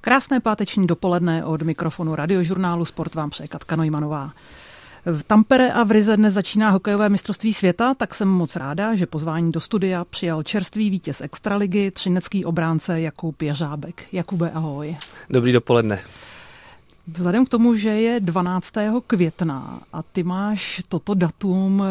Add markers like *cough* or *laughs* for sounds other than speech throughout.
Krásné páteční dopoledne od mikrofonu radiožurnálu Sport vám přeje Katka Nojmanová. V Tampere a v Rize dnes začíná hokejové mistrovství světa, tak jsem moc ráda, že pozvání do studia přijal čerstvý vítěz Extraligy, třinecký obránce Jakub Jeřábek. Jakube, ahoj. Dobrý dopoledne. Vzhledem k tomu, že je 12. května a ty máš toto datum eh,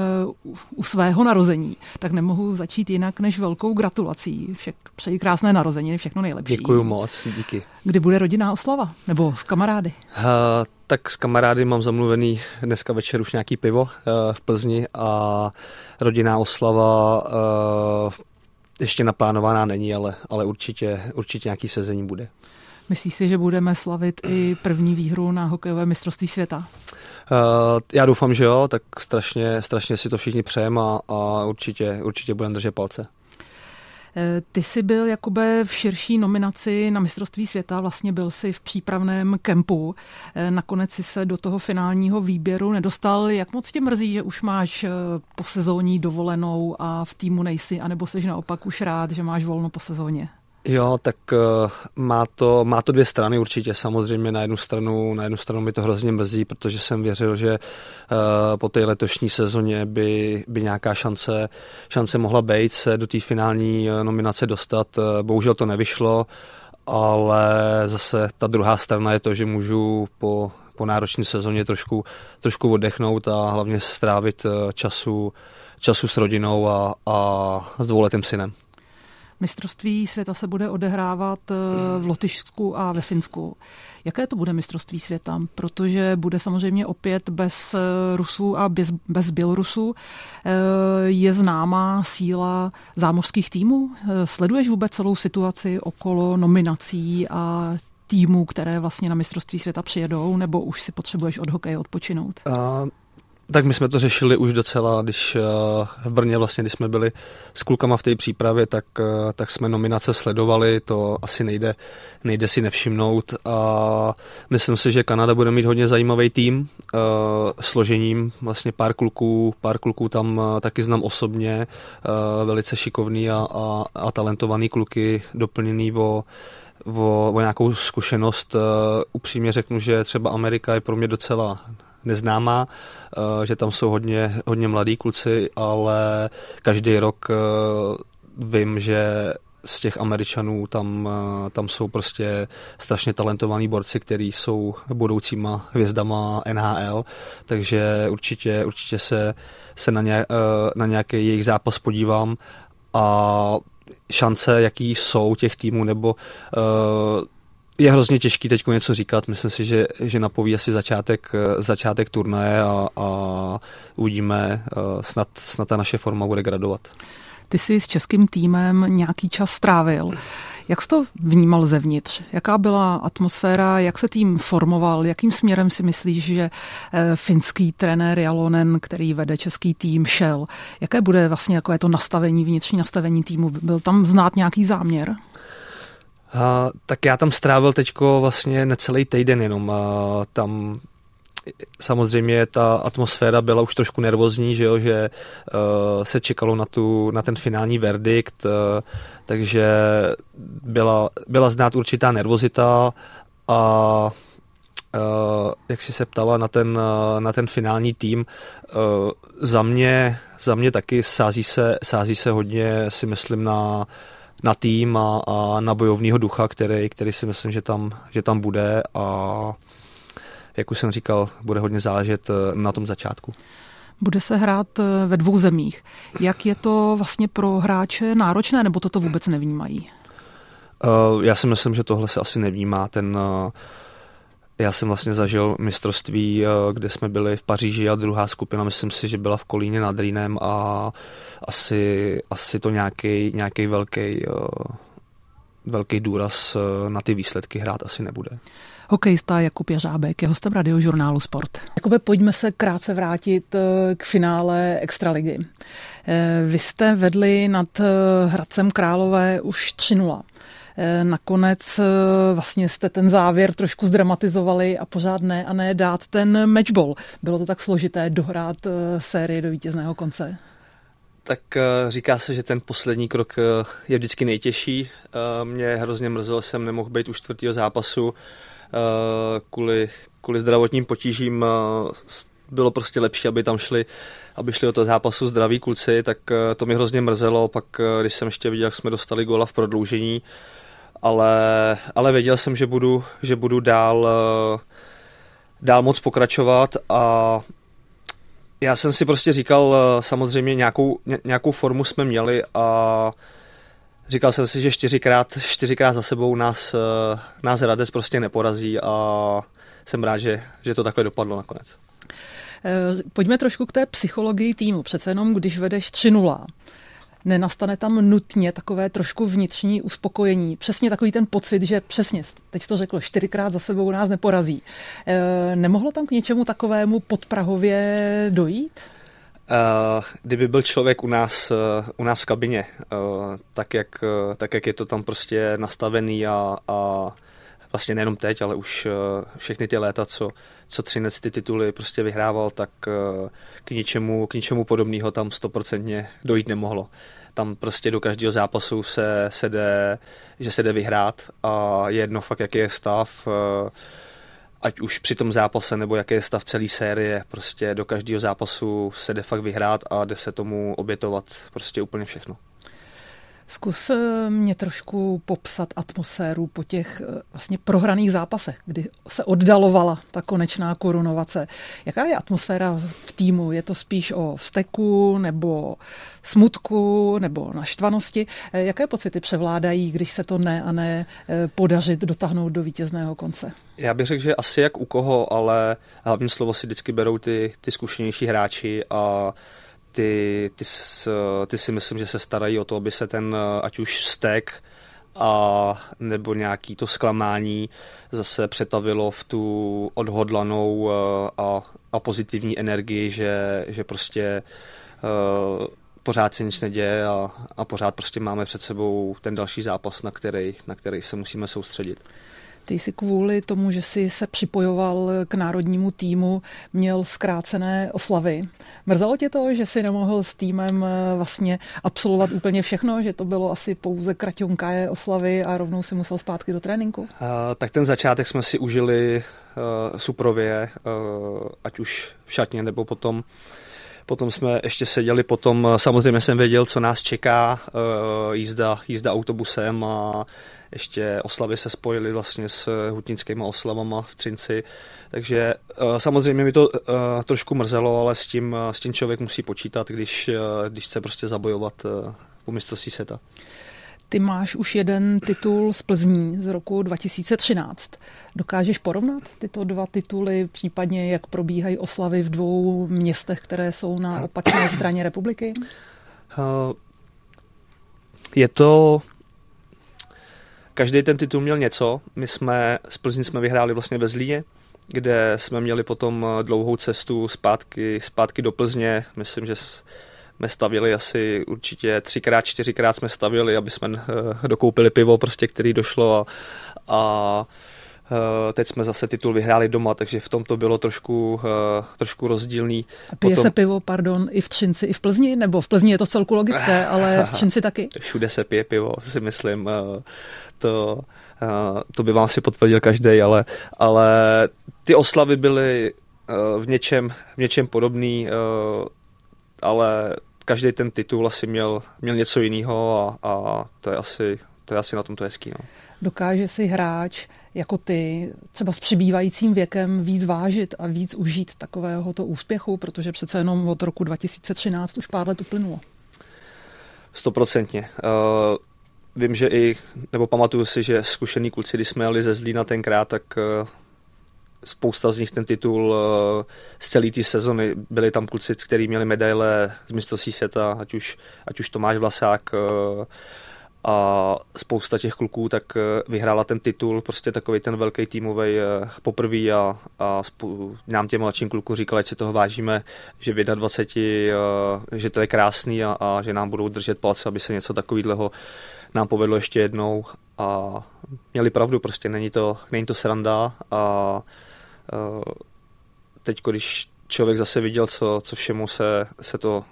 u svého narození, tak nemohu začít jinak než velkou gratulací. Však přeji krásné narozeniny, všechno nejlepší. Děkuji moc, díky. Kdy bude rodinná oslava? Nebo s kamarády? Uh, tak s kamarády mám zamluvený dneska večer už nějaký pivo uh, v Plzni a rodinná oslava uh, ještě naplánovaná není, ale, ale určitě, určitě nějaký sezení bude. Myslíš si, že budeme slavit i první výhru na hokejové mistrovství světa? Uh, já doufám, že jo, tak strašně, strašně si to všichni přejeme a, a určitě, určitě budeme držet palce. Eh, ty jsi byl Jakube v širší nominaci na mistrovství světa, vlastně byl si v přípravném kempu. Eh, nakonec si se do toho finálního výběru nedostal. Jak moc tě mrzí, že už máš po sezóní dovolenou a v týmu nejsi, anebo jsi naopak už rád, že máš volno po sezóně? Jo, tak uh, má to, má to dvě strany určitě. Samozřejmě na jednu stranu, na jednu stranu mi to hrozně mrzí, protože jsem věřil, že uh, po té letošní sezóně by, by nějaká šance, šance mohla být se do té finální uh, nominace dostat. Bohužel to nevyšlo, ale zase ta druhá strana je to, že můžu po, po náročné sezóně trošku, trošku oddechnout a hlavně strávit času, času s rodinou a, a s dvouletým synem. Mistrovství světa se bude odehrávat eh, v Lotyšsku a ve Finsku. Jaké to bude mistrovství světa? Protože bude samozřejmě opět bez eh, Rusů a bez, bez Bělorusů. Eh, je známá síla zámořských týmů? Sleduješ vůbec celou situaci okolo nominací a týmů, které vlastně na mistrovství světa přijedou, nebo už si potřebuješ od hokeje odpočinout? Uh, tak my jsme to řešili už docela, když eh, v Brně vlastně, když jsme byli s klukama v té přípravě, tak, eh, tak jsme nominace sledovali, to asi nejde, nejde si nevšimnout a myslím si, že Kanada bude mít hodně zajímavý tým uh, složením, vlastně pár kluků, pár kluků tam taky znám osobně, velice šikovný a, a, a talentovaný kluky, doplněný o o, o nějakou zkušenost. Uh, upřímně řeknu, že třeba Amerika je pro mě docela neznámá, eh, že tam jsou hodně, hodně mladí kluci, ale každý rok eh, vím, že z těch Američanů tam, eh, tam jsou prostě strašně talentovaní borci, kteří jsou budoucíma hvězdama NHL, takže určitě, určitě se, se na, ně, na nějaký jejich zápas podívám a šance, jaký jsou těch týmů, nebo je hrozně těžký teď něco říkat. Myslím si, že, že napoví asi začátek, začátek turnaje a, a uvidíme, eh, snad, snad ta naše forma bude gradovat. Ty jsi s českým týmem nějaký čas strávil. Jak jsi to vnímal zevnitř? Jaká byla atmosféra? Jak se tým formoval? Jakým směrem si myslíš, že eh, finský trenér Jalonen, který vede český tým, šel? Jaké bude vlastně jako je to nastavení, vnitřní nastavení týmu? Byl tam znát nějaký záměr? Uh, tak já tam strávil teďko vlastně necelý týden jenom. Uh, tam samozřejmě ta atmosféra byla už trošku nervózní, že, jo, že uh, se čekalo na, tu, na ten finální verdikt, uh, takže byla, byla znát určitá nervozita a Uh, jak jsi se ptala na ten, uh, na ten finální tým, uh, za mě, za mě taky sází se, sází se hodně, si myslím, na, na tým a, a na bojovního ducha, který, který si myslím, že tam, že tam bude a jak už jsem říkal, bude hodně záležet eh, na tom začátku. Bude se hrát eh, ve dvou zemích. Jak je to vlastně pro hráče náročné, nebo toto vůbec nevnímají? Uh, já si myslím, že tohle se asi nevnímá. Ten, já jsem vlastně zažil mistrovství, kde jsme byli v Paříži a druhá skupina, myslím si, že byla v Kolíně nad Rýnem a asi, asi to nějaký, nějaký velký, velký důraz na ty výsledky hrát asi nebude. Hokejista Jakub Jařábek je hostem radiožurnálu Sport. Jakube, pojďme se krátce vrátit k finále Extraligy. Vy jste vedli nad Hradcem Králové už 3-0. Eh, nakonec eh, vlastně jste ten závěr trošku zdramatizovali a pořád ne a ne dát ten matchball. Bylo to tak složité dohrát eh, sérii do vítězného konce? Tak říká se, že ten poslední krok je vždycky nejtěžší. Mě hrozně mrzelo, jsem nemohl být u čtvrtého zápasu kvůli, kvůli zdravotním potížím. Bylo prostě lepší, aby tam šli aby šli do toho zápasu zdraví kluci, tak to mě hrozně mrzelo. Pak, když jsem ještě viděl, jak jsme dostali gola v prodloužení, ale, ale věděl jsem, že budu, že budu dál, dál moc pokračovat a já jsem si prostě říkal, samozřejmě nějakou, nějakou formu jsme měli a říkal jsem si, že čtyřikrát, čtyřikrát za sebou nás, nás Radec prostě neporazí a jsem rád, že, že to takhle dopadlo nakonec. Pojďme trošku k té psychologii týmu. Přece jenom, když vedeš 3-0, nenastane tam nutně takové trošku vnitřní uspokojení. Přesně takový ten pocit, že přesně, teď to řeklo, čtyřikrát za sebou nás neporazí. E, nemohlo tam k něčemu takovému podprahově dojít? Uh, kdyby byl člověk u nás, uh, u nás v kabině, uh, tak, jak, tak jak je to tam prostě nastavený a, a vlastně nejenom teď, ale už uh, všechny ty léta, co, co Třinec ty tituly prostě vyhrával, tak uh, k ničemu, k ničemu podobného tam stoprocentně dojít nemohlo tam prostě do každého zápasu se, se jde, že se jde vyhrát a je jedno fakt, jaký je stav, eh, ať už při tom zápase, nebo jaký je stav celé série, prostě do každého zápasu se jde fakt vyhrát a jde se tomu obětovat prostě úplně všechno. Zkus eh, mě trošku popsat atmosféru po těch eh, vlastně prohraných zápasech, kdy se oddalovala ta konečná korunovace. Jaká je atmosféra v týmu? Je to spíš o vzteku nebo smutku nebo naštvanosti? Eh, jaké pocity převládají, když se to ne a ne podařit dotáhnout do vítězného konce? Já bych řekl, že asi jak u koho, ale hlavní slovo si vždycky berou ty, ty zkušenější hráči a ty, ty, ty si myslím, že se starají o to, aby se ten ať už stek a nebo nějaký to zklamání zase přetavilo v tu odhodlanou eh, a, a pozitivní energii, že, že prostě uh, pořád se nic neděje a, a pořád prostě máme před sebou ten další zápas, na který, na který se musíme soustředit. Ty jsi kvůli tomu, že jsi se připojoval k národnímu týmu, měl zkrácené oslavy. Mrzelo tě to, že jsi nemohl s týmem eh, vlastně absolvovat úplně všechno, že to bylo asi pouze kraťonké oslavy a rovnou si musel zpátky do tréninku? Uh, tak ten začátek jsme si užili uh, suprově, uh, ať už v šatně nebo potom Potom jsme ještě seděli, potom samozřejmě jsem věděl, co nás čeká, jízda, jízda autobusem a ještě oslavy se spojily vlastně s hutnickými oslavama v Třinci, takže uh, samozřejmě mi to trošku mrzelo, ale s tím, s tím člověk musí počítat, když, když chce prostě zabojovat po mistrovství světa. Ty máš už jeden titul z Plzní z roku 2013. Dokážeš porovnat tyto dva tituly, případně jak probíhají oslavy v dvou městech, které jsou na opačné straně republiky? Uh, je to Každý ten titul měl něco. My jsme z Plzní jsme vyhráli vlastně ve Zlíně, kde jsme měli potom eh, dlouhou cestu zpátky, zpátky do Plzně. Myslím, že jsme stavili asi určitě třikrát, čtyřikrát jsme stavili, aby jsme eh, dokoupili pivo, prostě, který došlo a, a Eh, teď jsme zase titul vyhráli doma, takže v tom to bylo trošku, eh, trošku rozdílný. A pije Potom... se pivo, pardon, i v Třinci, i v Plzni? Nebo v Plzni je to celku logické, *laughs* ale v Třinci taky? Všude se pije pivo, si myslím. To, to by vám si potvrdil každý, ale, ale ty oslavy byly v něčem, v něčem podobný, ale každý ten titul asi měl, měl něco jiného a, a to, je asi, to je asi na tom to hezký. No. Dokáže si hráč jako ty třeba s přibývajícím věkem víc vážit a víc užít takového to úspěchu, protože přece jenom od roku 2013 už pár let uplynulo. Stoprocentně. Uh, vím, že i, nebo pamatuju si, že zkušený kluci, když jsme jeli ze Zlína tenkrát, tak uh, spousta z nich ten titul uh, z celé té sezony. Byli tam kluci, kteří měli medaile z mistrovství světa, ať už, ať už Tomáš Vlasák, uh, a spousta těch kluků tak eh, vyhrála ten titul, prostě takový ten velký týmový eh, poprvý a, a spou- nám těm mladším klukům říkali, ať si toho vážíme, že v 21, eh, že to je krásný a, a že nám budou držet palce, aby se něco takového nám povedlo ještě jednou a měli pravdu, prostě není to, není to sranda a teď, když člověk zase viděl, co, co všemu se, se to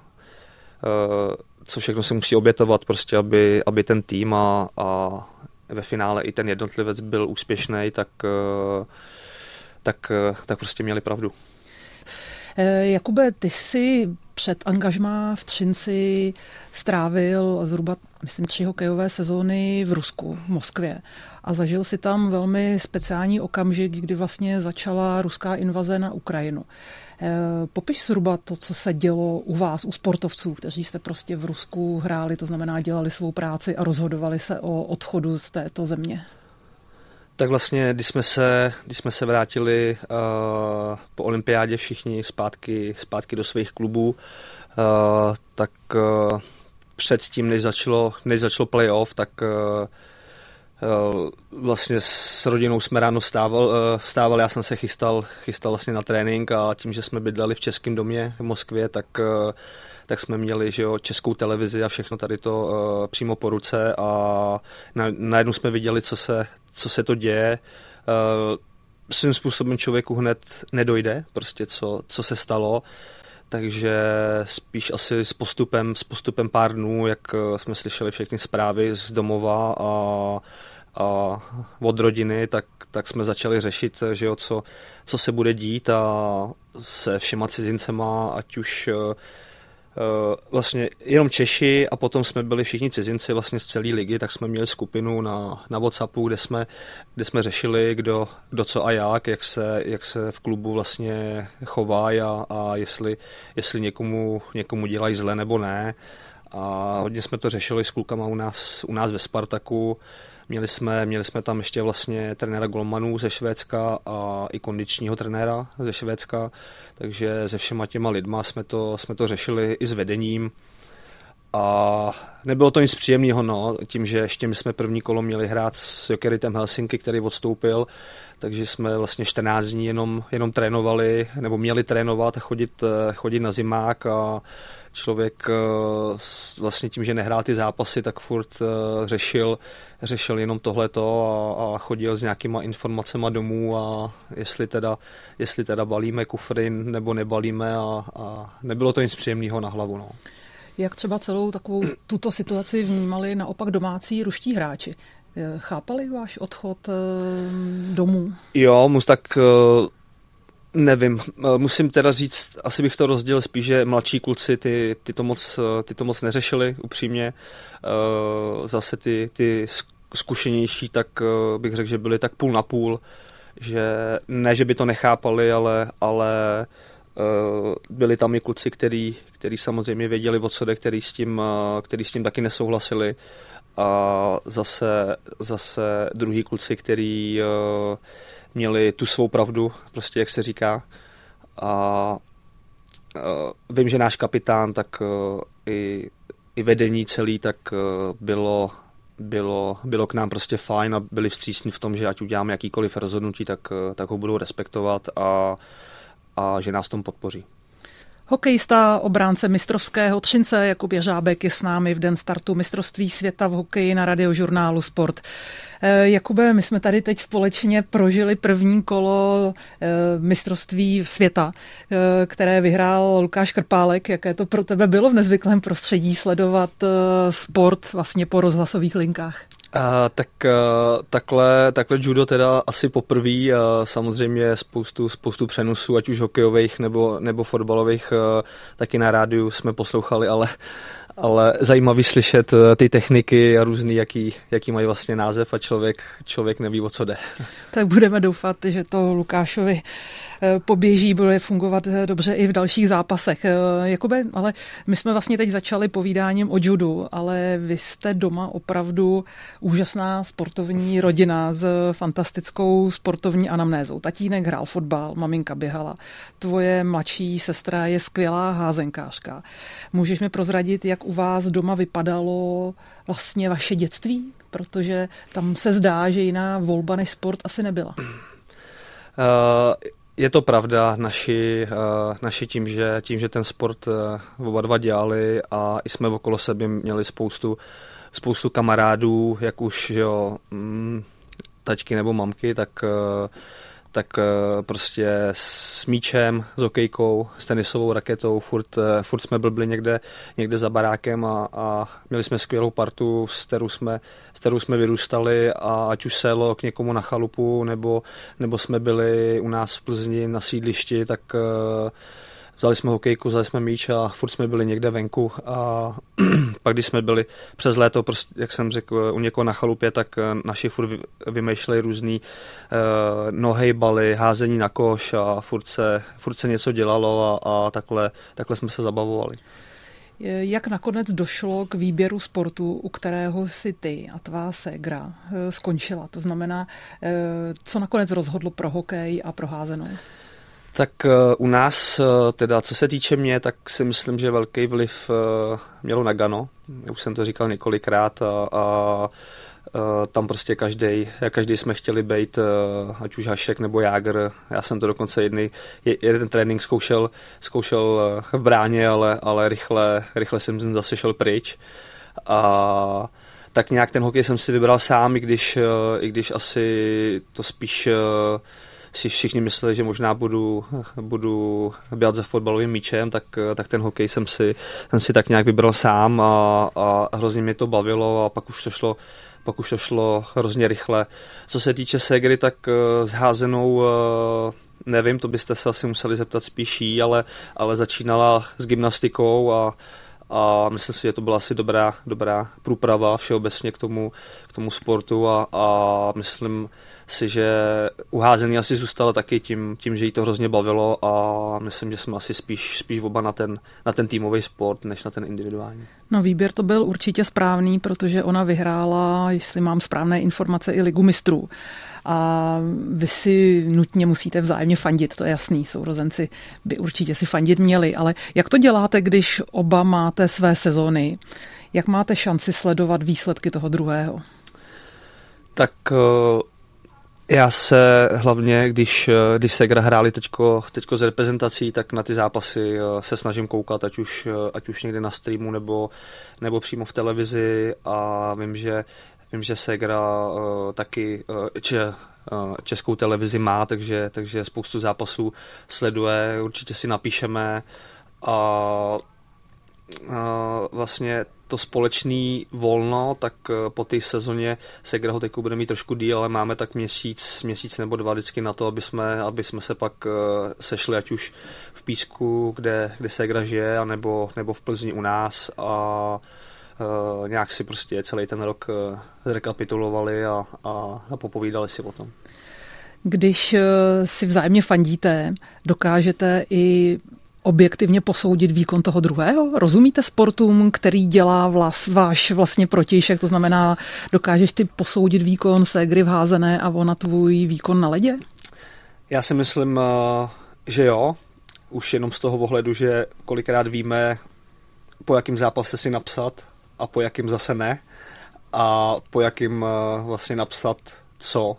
co všechno se musí obětovat, prostě aby, aby ten tým a, a ve finále i ten jednotlivec byl úspěšný, tak, tak, tak prostě měli pravdu. Jakube, ty jsi před angažmá v Třinci strávil zhruba, myslím, tři hokejové sezóny v Rusku, v Moskvě. A zažil si tam velmi speciální okamžik, kdy vlastně začala ruská invaze na Ukrajinu. Eh, popiš zhruba to, co se dělo u vás, u sportovců, kteří jste prostě v Rusku hráli, to znamená dělali svou práci a rozhodovali se o odchodu z této země. Tak vlastně, když jsme se, když jsme se vrátili uh, po olympiádě všichni zpátky, zpátky do svých klubů, uh, tak uh, předtím, než začalo, než začalo playoff, tak uh, vlastně s rodinou jsme ráno stával, stával, já jsem se chystal, chystal vlastně na trénink a tím, že jsme bydleli v Českém domě v Moskvě, tak tak jsme měli že jo, českou televizi a všechno tady to přímo po ruce a na, najednou jsme viděli, co se, co se to děje. Uh, svým způsobem člověku hned nedojde, prostě co, co se stalo, takže spíš asi s postupem, s postupem pár dnů, jak eh, jsme slyšeli všechny zprávy z domova a, a od rodiny, tak, tak jsme začali řešit, že jo, co, co se bude dít a se všema cizincema, ať už Eh, vlastně jenom Češi a potom jsme byli všichni cizinci vlastně z celé ligy, tak jsme měli skupinu na, na Whatsappu, kde jsme, kde jsme řešili, kdo, kdo co a jak, jak se, jak se v klubu vlastně chová a, a jestli, jestli někomu, někomu dělají zle nebo ne. A hodně jsme to řešili s klukama u nás, u nás ve Spartaku. Měli jsme, měli jsme tam ještě vlastně trenéra Golmanů ze Švédska a i kondičního trenéra ze Švédska, takže se všema těma lidma jsme to, jsme to řešili i s vedením. A nebylo to nic příjemného, no, tím, že ještě my jsme první kolo měli hrát s Jokeritem Helsinki, který odstoupil, takže jsme vlastně 14 dní jenom, jenom trénovali, nebo měli trénovat chodit, chodit na zimák a člověk eh, vlastně tím, že nehrál ty zápasy, tak furt eh, řešil, řešil jenom tohleto a, a chodil s nějakýma informacemi domů a jestli teda, jestli teda balíme kufry nebo nebalíme a, a nebylo to nic příjemného na hlavu. No. Jak třeba celou takovou tuto situaci vnímali naopak domácí ruští hráči? Eh, chápali váš odchod domů? Jo, mus tak Nevím, eh, musím teda říct, asi bych to rozdělil spíš, že mladší kluci ty, ty, to, moc, eh, ty to moc neřešili upřímně. Eh, zase ty, ty zkušenější, tak bych řekl, že byli tak půl na půl, že ne, že by to nechápali, ale, ale byli tam i kluci, který, který samozřejmě věděli o co jde, který s tím, který s tím taky nesouhlasili a zase, zase druhý kluci, který měli tu svou pravdu, prostě jak se říká. A uh, vím, že náš kapitán, tak uh, i, i vedení celý, tak uh, bylo, bylo, bylo k nám prostě fajn a byli vstřícní v tom, že ať uděláme jakýkoliv rozhodnutí, tak, tak ho budou respektovat a, a že nás tom podpoří. Hokejista, obránce mistrovského Třince Jakub Jeřábek je s námi v den startu mistrovství světa v hokeji na radiožurnálu Sport. Eh, Jakube, my jsme tady teď společně prožili první kolo eh, mistrovství světa, eh, které vyhrál Lukáš Krpálek. Jaké to pro tebe bylo v nezvyklém prostředí sledovat sport vlastně po rozhlasových linkách? Uh, tak takhle, takhle judo teda asi poprvé, samozřejmě spoustu, spoustu přenosů, ať už hokejových nebo, nebo fotbalových, taky na rádiu jsme poslouchali, ale ale zajímavý slyšet eh, ty techniky a různý, jaký, jaký mají vlastně název a člověk, člověk neví, o co jde. Tak budeme doufat, že to Lukášovi poběží, bude fungovat eh, dobře i v dalších zápasech. Eh, Jakube, ale my jsme vlastně teď začali povídáním o judu, ale vy jste doma opravdu úžasná sportovní rodina s fantastickou sportovní anamnézou. Tatínek hrál fotbal, maminka běhala. Tvoje mladší sestra je skvělá házenkářka. Můžeš mi prozradit, jak u vás doma vypadalo vlastně vaše dětství? Protože tam se zdá, že jiná volba než sport asi nebyla. Uh, je to pravda, naši, uh, naši tím, že, tím, že ten sport uh, oba dva dělali a i jsme okolo sebe měli spoustu, spoustu kamarádů, jak už jo, mm, tačky nebo mamky, tak, uh, tak prostě s míčem, s okejkou, s tenisovou raketou, furt, furt jsme byli někde, někde za barákem a, a měli jsme skvělou partu, s kterou jsme, s kterou jsme vyrůstali a ať už se jelo k někomu na chalupu, nebo, nebo jsme byli u nás v Plzni na sídlišti, tak vzali jsme hokejku, vzali jsme míč a furt jsme byli někde venku a *clears throat* pak když jsme byli přes léto, prostě, jak jsem řekl, u někoho na chalupě, tak eh, naši furt vymýšleli různý uh, nohejbaly, házení na koš a furt se, furt se něco dělalo a, a takhle, takhle jsme se zabavovali. Jak nakonec došlo k výběru sportu, u kterého si ty a tvá ségra eh, skončila? To znamená, co nakonec rozhodlo pro hokej a pro házenou? Tak uh, u nás, uh, teda co se týče mě, tak si myslím, že velký vliv uh, mělo Nagano. Už jsem to říkal několikrát a, a tam prostě každý, každý jsme chtěli být, ať už Hašek nebo Jágr. Já jsem to dokonce jedný, jeden trénink zkoušel, zkoušel v bráně, ale, ale rychle, rychle jsem zase šel pryč. A tak nějak ten hokej jsem si vybral sám, i když, i když asi to spíš si všichni mysleli, že možná budu, budu běhat za fotbalovým míčem, tak, tak ten hokej jsem si, jsem si tak nějak vybral sám a, a hrozně mě to bavilo a pak už to šlo pak už to šlo hrozně rychle. Co se týče Segry, tak s házenou nevím, to byste se asi museli zeptat spíš jí, ale, ale začínala s gymnastikou a, a myslím si, že to byla asi dobrá, dobrá průprava všeobecně k tomu, k tomu sportu a, a myslím, si, že uházený asi zůstala taky tím, tím, že jí to hrozně bavilo a myslím, že jsme asi spíš, spíš oba na ten, na ten týmový sport, než na ten individuální. No výběr to byl určitě správný, protože ona vyhrála, jestli mám správné informace, i ligu mistrů. A vy si nutně musíte vzájemně fandit, to je jasný, sourozenci by určitě si fandit měli, ale jak to děláte, když oba máte své sezóny? Jak máte šanci sledovat výsledky toho druhého? Tak eh, já se hlavně, když, když Segra hráli teďko, teďko z reprezentací, tak na ty zápasy eh, se snažím koukat, ať už, eh, ať už někde na streamu nebo, nebo přímo v televizi. A vím, že, vím, že Segra uh, taky uh, če, uh, českou televizi má, takže, takže spoustu zápasů sleduje, určitě si napíšeme. A vlastně to společný volno, tak eh, po té sezóně se Grahoteku bude mít trošku díl, ale máme tak měsíc, měsíc nebo dva vždycky na to, aby jsme, aby jsme se pak eh, sešli, ať už v Písku, kde, kde Segra žije, anebo, nebo v Plzni u nás a Uh, nějak si prostě celý ten rok zrekapitulovali a, a, a popovídali si o tom. Když si vzájemně fandíte, dokážete i objektivně posoudit výkon toho druhého? Rozumíte sportům, který dělá vlas, váš vlastně protějšek, to znamená, dokážeš ty posoudit výkon ségry vházené a ona tvůj výkon na ledě? Já si myslím, eh, že jo. Už jenom z toho ohledu, že kolikrát víme, po jakým zápase si napsat a po jakým zase ne. A po jakým eh, vlastně napsat co.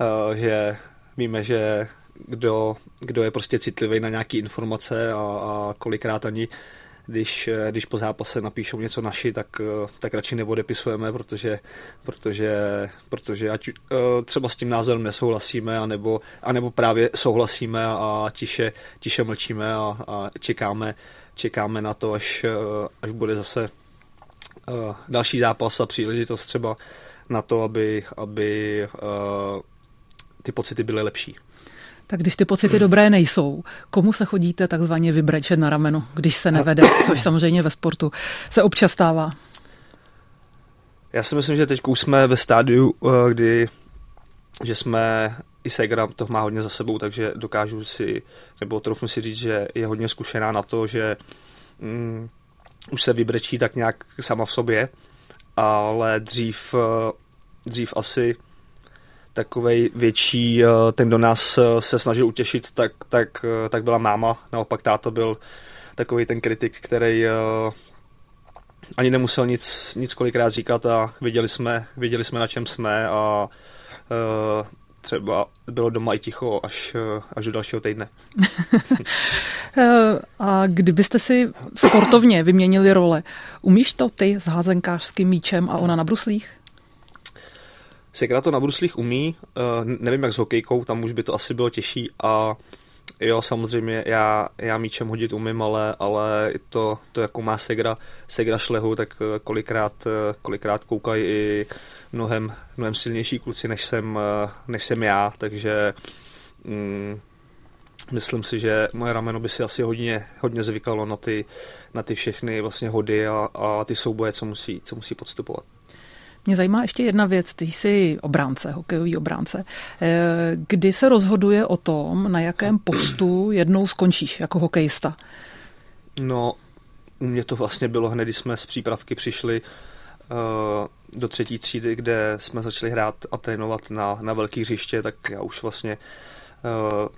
Eh, že víme, že kdo, kdo je prostě citlivý na nějaké informace a, a kolikrát ani když, když po zápase napíšou něco naši, tak, tak radši neodepisujeme, protože, protože, protože ať uh, třeba s tím názorem nesouhlasíme, anebo, anebo právě souhlasíme a tiše, tiše mlčíme a, a čekáme, čekáme na to, až, uh, až bude zase uh, další zápas a příležitost třeba na to, aby, aby ty pocity byly lepší. Tak když ty pocity dobré nejsou, komu se chodíte takzvaně vybrečet na rameno, když se nevede, což samozřejmě ve sportu se občas stává? Já si myslím, že teď jsme ve stádiu, eh, kdy že jsme i Segra to má hodně za sebou, takže dokážu si, nebo trochu si říct, že je hodně zkušená na to, že mm, už se vybrečí tak nějak sama v sobě, ale dřív, eh, dřív asi takovej větší, eh, ten, do nás eh, se snažil utěšit, tak, tak, eh, tak byla máma. Naopak táta byl takový ten kritik, který ani nemusel nic, nic kolikrát říkat a věděli jsme, věděli jsme na čem jsme a třeba bylo doma i ticho až, až do dalšího týdne. *laughs* a kdybyste si sportovně vyměnili role, umíš to ty s házenkářským míčem a ona na bruslích? Segra to na bruslích umí, nevím jak s hokejkou, tam už by to asi bylo těžší a Jo, samozřejmě, já, já míčem hodit umím, ale, ale to, to jako má Segra, Segra šlehu, tak eh, kolikrát, eh, kolikrát koukají i mnohem, mnohem silnější kluci, než jsem, eh, než jsem já, takže mm, myslím si, že moje rameno by si asi hodně, hodně zvykalo na ty, na ty všechny vlastně hody a, a ty souboje, co musí, co musí podstupovat. Mě zajímá ještě jedna věc, ty jsi obránce, hokejový obránce. Eh, kdy se rozhoduje o tom, na jakém postu jednou skončíš jako hokejista? No, u mě to vlastně bylo hned, když jsme z přípravky přišli uh, do třetí třídy, kde jsme začali hrát a trénovat na, na velký hřiště, tak já už vlastně uh,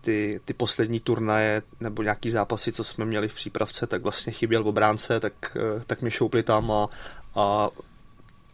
ty, ty poslední turnaje nebo nějaký zápasy, co jsme měli v přípravce, tak vlastně chyběl v obránce, tak, tak mě šoupli tam a, a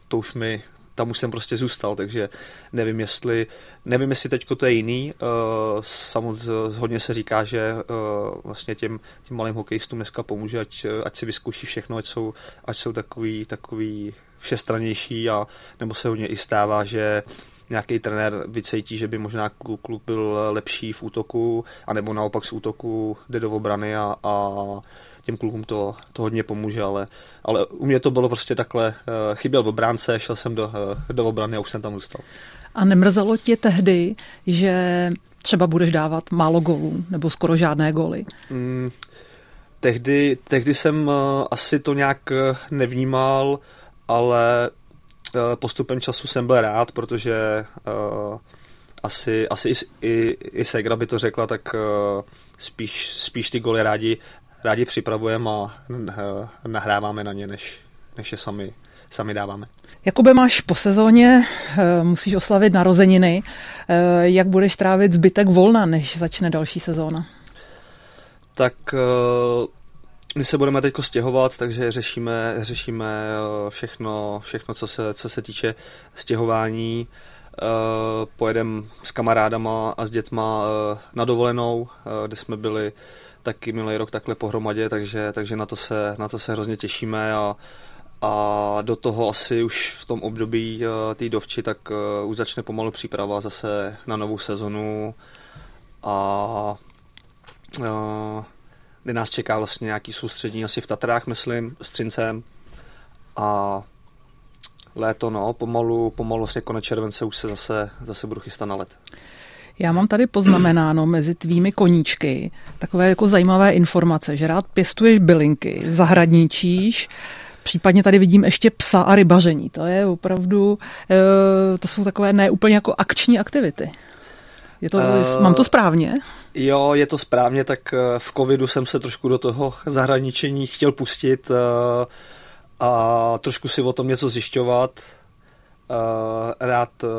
to už mi, tam už jsem prostě zůstal, takže nevím, jestli, nevím, jestli teďko to je jiný. Uh, samozřejmě hodně se říká, že uh, vlastně těm, těm malým hokejistům dneska pomůže, ať, ať si vyzkouší všechno, ať jsou, ať jsou takový, takový všestranější a nebo se hodně i stává, že nějaký trenér vycejtí, že by možná kluk, kluk byl lepší v útoku, anebo naopak z útoku jde do obrany a, a těm klukům to, to hodně pomůže, ale, ale u mě to bylo prostě takhle, eh, chyběl v obránce, šel jsem do, eh, do obrany a už jsem tam zůstal. A nemrzelo tě tehdy, že třeba budeš dávat málo gólů nebo skoro žádné góly? Mm, tehdy, tehdy jsem uh, asi to nějak nevnímal, ale postupem času jsem byl rád, protože uh, asi, asi i, i, i Segra by to řekla, tak uh, spíš, spíš ty goly rádi, rádi připravujeme a nahráváme na ně, než, než je sami, sami dáváme. Jakube, máš po sezóně, eh, musíš oslavit narozeniny. Eh, jak budeš trávit zbytek volna, než začne další sezóna? Tak eh, my se budeme teď stěhovat, takže řešíme, řešíme všechno, všechno co, se, co se týče stěhování. Pojedeme s kamarádama a s dětma na dovolenou, kde jsme byli taky minulý rok takhle pohromadě, takže, takže na, to se, na to se hrozně těšíme a, a do toho asi už v tom období uh, té dovči, tak uh, už začne pomalu příprava zase na novou sezonu a uh, kde nás čeká vlastně nějaký soustřední asi v Tatrách, myslím, s Trincem a léto, no, pomalu, pomalu vlastně konec července už se zase, zase budu chystat na let. Já mám tady poznamenáno mezi tvými koníčky takové jako zajímavé informace, že rád pěstuješ bylinky, zahradničíš, Případně tady vidím ještě psa a rybaření. To je opravdu, eh, to jsou takové neúplně jako akční aktivity. Je to, uh, mám to správně? Jo, je to správně, tak eh, v covidu jsem se trošku do toho zahraničení chtěl pustit a trošku si o tom něco zjišťovat. Uh, rád, uh,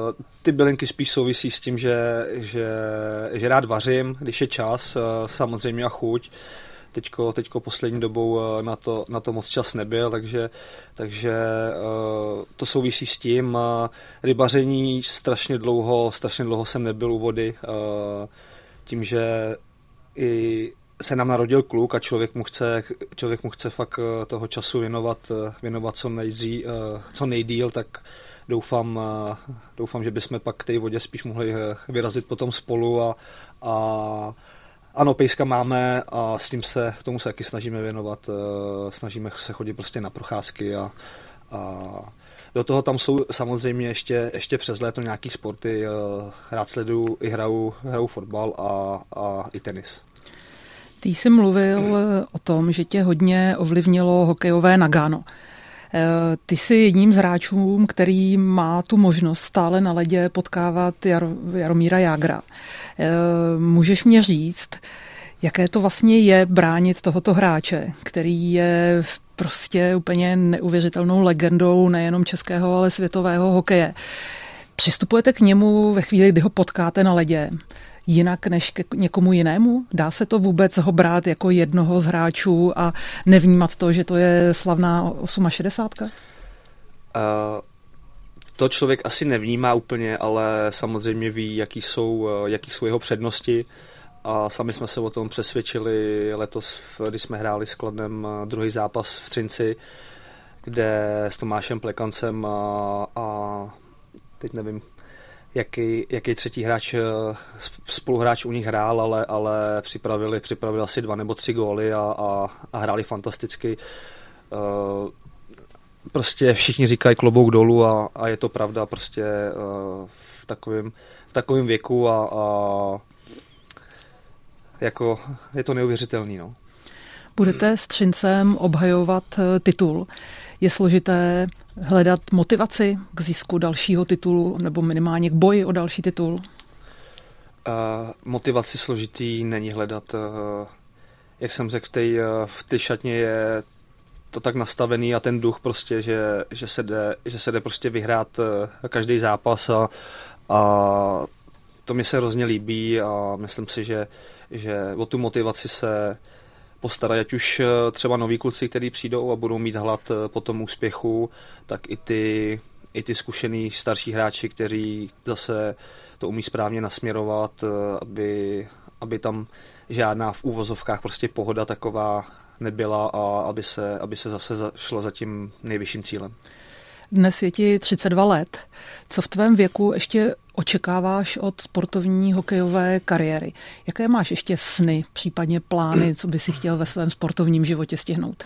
ty bylinky spíš souvisí s tím, že, že, že rád vařím, když je čas, uh, samozřejmě a chuť. Teďko, teďko poslední dobou na to, na to moc čas nebyl, takže, takže to souvisí s tím. Rybaření strašně dlouho, strašně dlouho jsem nebyl u vody, tím, že i se nám narodil kluk a člověk mu chce, člověk mu chce fakt toho času věnovat, věnovat co, nejdří, co nejdíl, tak doufám, doufám, že bychom pak k té vodě spíš mohli eh, vyrazit potom spolu a, a ano, pejska máme a s tím se, tomu se taky snažíme věnovat. Eh, snažíme se chodit prostě na procházky a, a do toho tam jsou samozřejmě ještě, ještě přes léto nějaký sporty. Eh, rád sleduju i hraju, hraju fotbal a, a i tenis. Ty jsi mluvil o tom, že tě hodně ovlivnilo hokejové Nagano. Ty jsi jedním z hráčů, který má tu možnost stále na ledě potkávat Jar- Jaromíra Jágra. Eh, můžeš mě říct, jaké to vlastně je bránit tohoto hráče, který je prostě úplně neuvěřitelnou legendou nejenom českého, ale světového hokeje. Přistupujete k němu ve chvíli, kdy ho potkáte na ledě jinak než k někomu jinému? Dá se to vůbec ho brát jako jednoho z hráčů a nevnímat to, že to je slavná 68? Uh, to člověk asi nevnímá úplně, ale samozřejmě ví, jaký jsou, eh, jaký jsou jeho přednosti. A sami jsme se o tom přesvědčili letos, když jsme hráli s Kladnem eh, druhý zápas v Třinci, kde s Tomášem Plekancem a, a teď nevím, jaký, jaký třetí hráč, eh, spoluhráč u nich hrál, ale, ale připravili, připravili asi dva nebo tři góly a, a, a hráli fantasticky. Uh, prostě všichni říkají klobouk dolů a, a je to pravda prostě uh, v takovém v takovém věku a, a jako je to neuvěřitelný. No. Budete s Třincem obhajovat titul. Je složité hledat motivaci k zisku dalšího titulu nebo minimálně k boji o další titul? Uh, motivaci složitý není hledat. Uh, jak jsem řekl, v té uh, v šatně je to tak nastavený a ten duch prostě, že, že, se, jde, že se jde prostě vyhrát uh, každý zápas a, a to mi se hrozně líbí a myslím si, že, že o tu motivaci se postarají, ať už eh, třeba noví kluci, kteří přijdou a budou mít hlad eh, po tom úspěchu, tak i ty, i ty zkušený starší hráči, kteří zase to umí správně nasměrovat, eh, aby, aby tam žádná v úvozovkách prostě pohoda taková nebyla a aby se, aby se zase šlo za tím nejvyšším cílem. Dnes je ti 32 let. Co v tvém věku ještě očekáváš od sportovní hokejové kariéry? Jaké máš ještě sny, případně plány, co by si chtěl ve svém sportovním životě stihnout?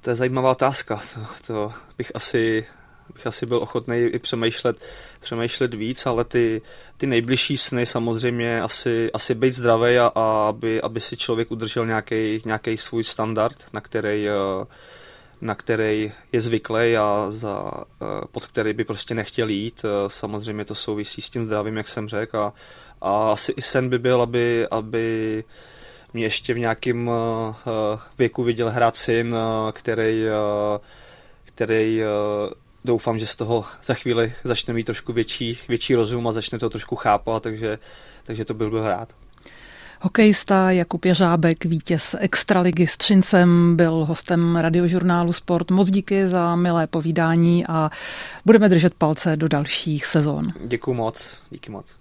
To je zajímavá otázka. To, to bych asi bych asi byl ochotný i přemýšlet, přemýšlet víc, ale ty, ty nejbližší sny samozřejmě asi, asi být zdravý a, a aby, aby si člověk udržel nějaký svůj standard, na který uh, na který je zvyklý a za, eh, pod který by prostě nechtěl jít. Eh, samozřejmě to souvisí s tím zdravím, jak jsem řekl. A, a asi i sen by byl, aby, aby mě ještě v nějakém eh, věku viděl hrát syn, který, který doufám, že z toho za chvíli začne mít trošku větší, větší rozum a začne to trošku chápat, takže, takže to byl byl rád. Hokejista Jakub Jeřábek, vítěz Extraligy s Třincem, byl hostem radiožurnálu Sport. Moc díky za milé povídání a budeme držet palce do dalších sezon. Děkuji moc, díky moc.